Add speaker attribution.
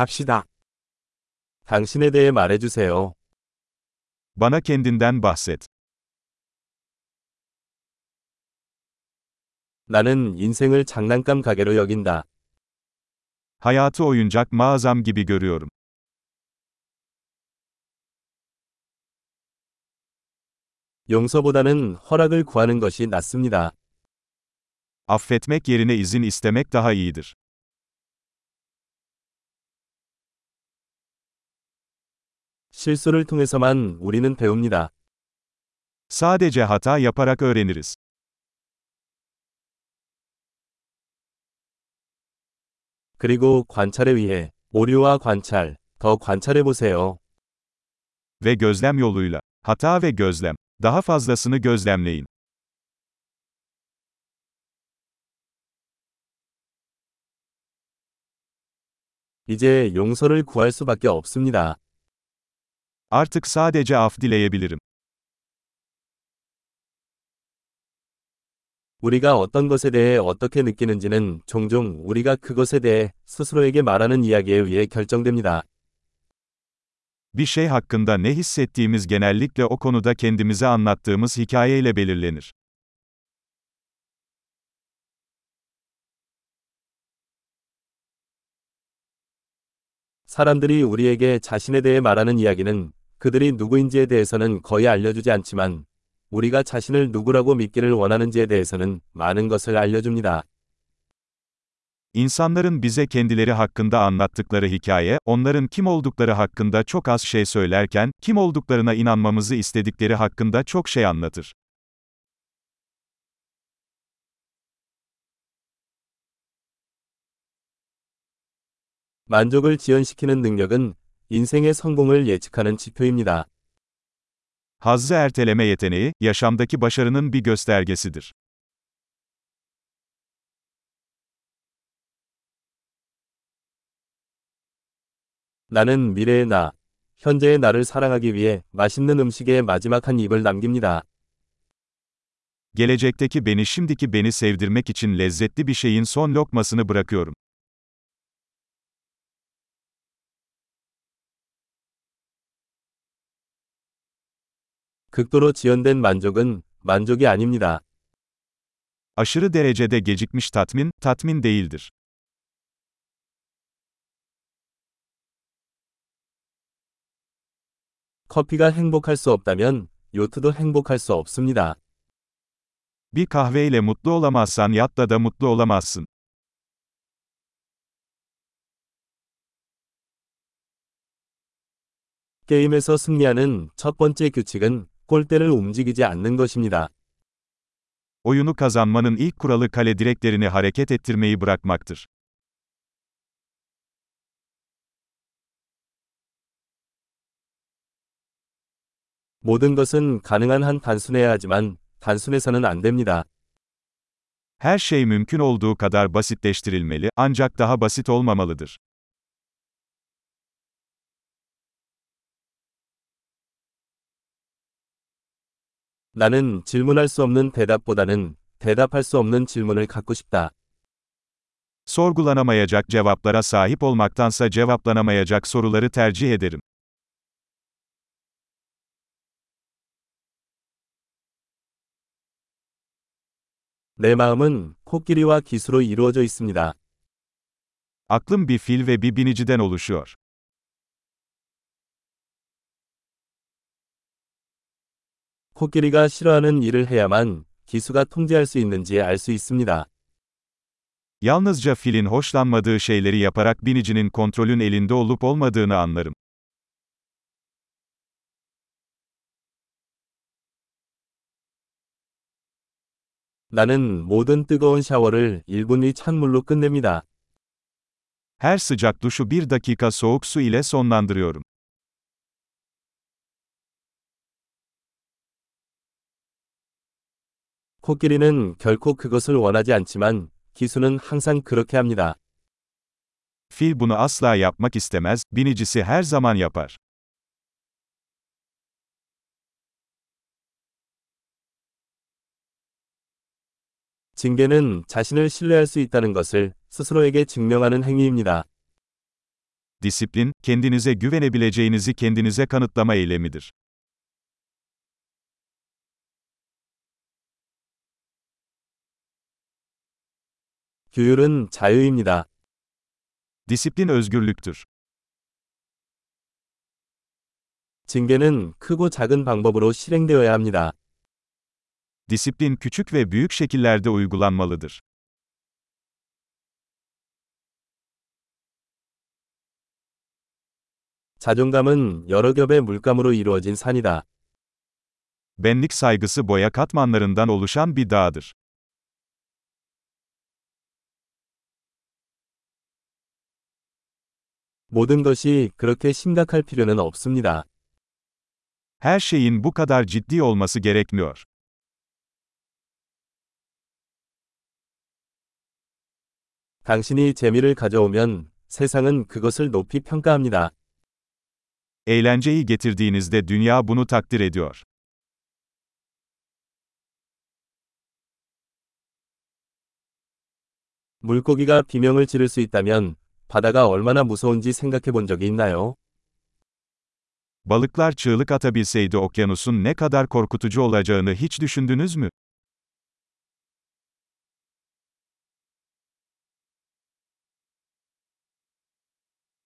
Speaker 1: 갑시다.
Speaker 2: 당신에 대해 말해주세요.
Speaker 3: Bana kendinden bahset.
Speaker 2: 나는 인생을 장난감 가게로 여긴다.
Speaker 3: Hayatı oyuncak mağazam gibi görüyorum.
Speaker 2: 용서보다는 허락을 구하는 것이 낫습니다.
Speaker 3: Affetmek yerine izin istemek daha iyidir.
Speaker 2: 실수를 통해서만 우리는 배웁니다.
Speaker 3: Sadece hata yaparak öğreniriz.
Speaker 2: 그리고 관찰에 의해 오류와 관찰, 더 관찰해 보세요.
Speaker 3: Ve gözlem yoluyla. Hata ve gözlem. Daha fazlasını gözlemleyin.
Speaker 2: 이제 용서를 구할 수밖에 없습니다.
Speaker 3: Artık sadece af dileyebilirim.
Speaker 2: 우리가 어떤 것에 대해 어떻게 느끼는지는 종종 우리가 그것에 대해 스스로에게 말하는 이야기에 의해 결정됩니다.
Speaker 3: Bir şey hakkında ne hissettiğimiz genellikle o konuda kendimize anlattığımız hikayeyle belirlenir.
Speaker 2: 사람들이 우리에게 자신에 대해 말하는 이야기는 그들이 누구인지에 대해서는 거의 알려주지 않지만 우리가 자신을 누구라고 믿기를 원하는지에 대해서는 많은 것을 알려줍니다.
Speaker 3: İnsanların bize kendileri hakkında anlattıkları hikaye, onların kim oldukları hakkında çok az şey söylerken, kim olduklarına inanmamızı istedikleri hakkında çok şey anlatır.
Speaker 2: 만족을 지연시키는 능력은 인생의 성공을 예측하는 지표입니다.
Speaker 3: Hazzı erteleme yeteneği, yaşamdaki başarının bir göstergesidir.
Speaker 2: 나는 미래의 나, 현재의 나를 사랑하기 위해 맛있는 음식에 마지막 한 입을 남깁니다.
Speaker 3: Gelecekteki beni şimdiki beni sevdirmek için lezzetli bir şeyin son lokmasını bırakıyorum.
Speaker 2: 극도로 지연된 만족은 만족이 아닙니다.
Speaker 3: Aşırı derecede gecikmiş tatmin, tatmin değildir.
Speaker 2: 커피가 행복할 수 없다면 요트도 행복할 수 없습니다.
Speaker 3: Bir kahveyle mutlu olamazsan yatta da mutlu olamazsın.
Speaker 2: 게임에서 승리하는 첫 번째 규칙은 골대를 움직이지 않는 것입니다.
Speaker 3: Oyunu kazanmanın ilk kuralı kale direklerini hareket ettirmeyi bırakmaktır.
Speaker 2: 모든 것은 가능한 한 단순해야 하지만 단순해서는 안 됩니다.
Speaker 3: Her şey mümkün olduğu kadar basitleştirilmeli, ancak daha basit olmamalıdır.
Speaker 2: 나는 질문할 수 없는 대답보다는 대답할 수 없는 질문을 갖고 싶다.
Speaker 3: Sorgulanamayacak cevaplara sahip olmaktansa cevaplanamayacak soruları tercih ederim.
Speaker 2: 내 마음은 코끼리와 기수로 이루어져 있습니다.
Speaker 3: Aklım bir fil ve bir biniciden oluşuyor.
Speaker 2: 코끼리가 싫어하는 일을 해야만 기수가 통제할 수 있는지 알 수 있습니다.
Speaker 3: Yalnızca filin hoşlanmadığı şeyleri yaparak binicinin kontrolün elinde olup olmadığını anlarım.
Speaker 2: 나는 모든 뜨거운 샤워를 1분 이 찬물로 끝냅니다.
Speaker 3: Her sıcak duşu bir dakika soğuk su ile sonlandırıyorum.
Speaker 2: 코끼리는 결코 그것을 원하지 않지만 기수는 항상 그렇게 합니다.
Speaker 3: Fil bunu asla yapmak istemez, binicisi her zaman yapar.
Speaker 2: 징계는 자신을 신뢰할 수 있다는 것을 스스로에게 증명하는 행위입니다.
Speaker 3: Disiplin, kendinize güvenebileceğinizi kendinize kanıtlama eylemidir.
Speaker 2: 규율은 자유입니다.
Speaker 3: Disiplin özgürlüktür.
Speaker 2: 징계는 크고 작은 방법으로 실행되어야 합니다.
Speaker 3: Disiplin küçük ve büyük şekillerde uygulanmalıdır.
Speaker 2: 자존감은 여러 겹의 물감으로 이루어진 산이다.
Speaker 3: Benlik saygısı boya katmanlarından oluşan bir dağdır.
Speaker 2: 모든 것이 그렇게 심각할 필요는 없습니다.
Speaker 3: Her şeyin bu kadar ciddi olması gerekmiyor.
Speaker 2: 당신이 재미를 가져오면 세상은 그것을 높이 평가합니다.
Speaker 3: Eğlenceyi getirdiğinizde dünya bunu takdir ediyor.
Speaker 2: 물고기가 비명을 지를 수 있다면 바다가 얼마나 무서운지 생각해 본 적이 있나요?
Speaker 3: Balıklar çığlık atabilseydi okyanusun ne kadar korkutucu olacağını hiç düşündünüz mü?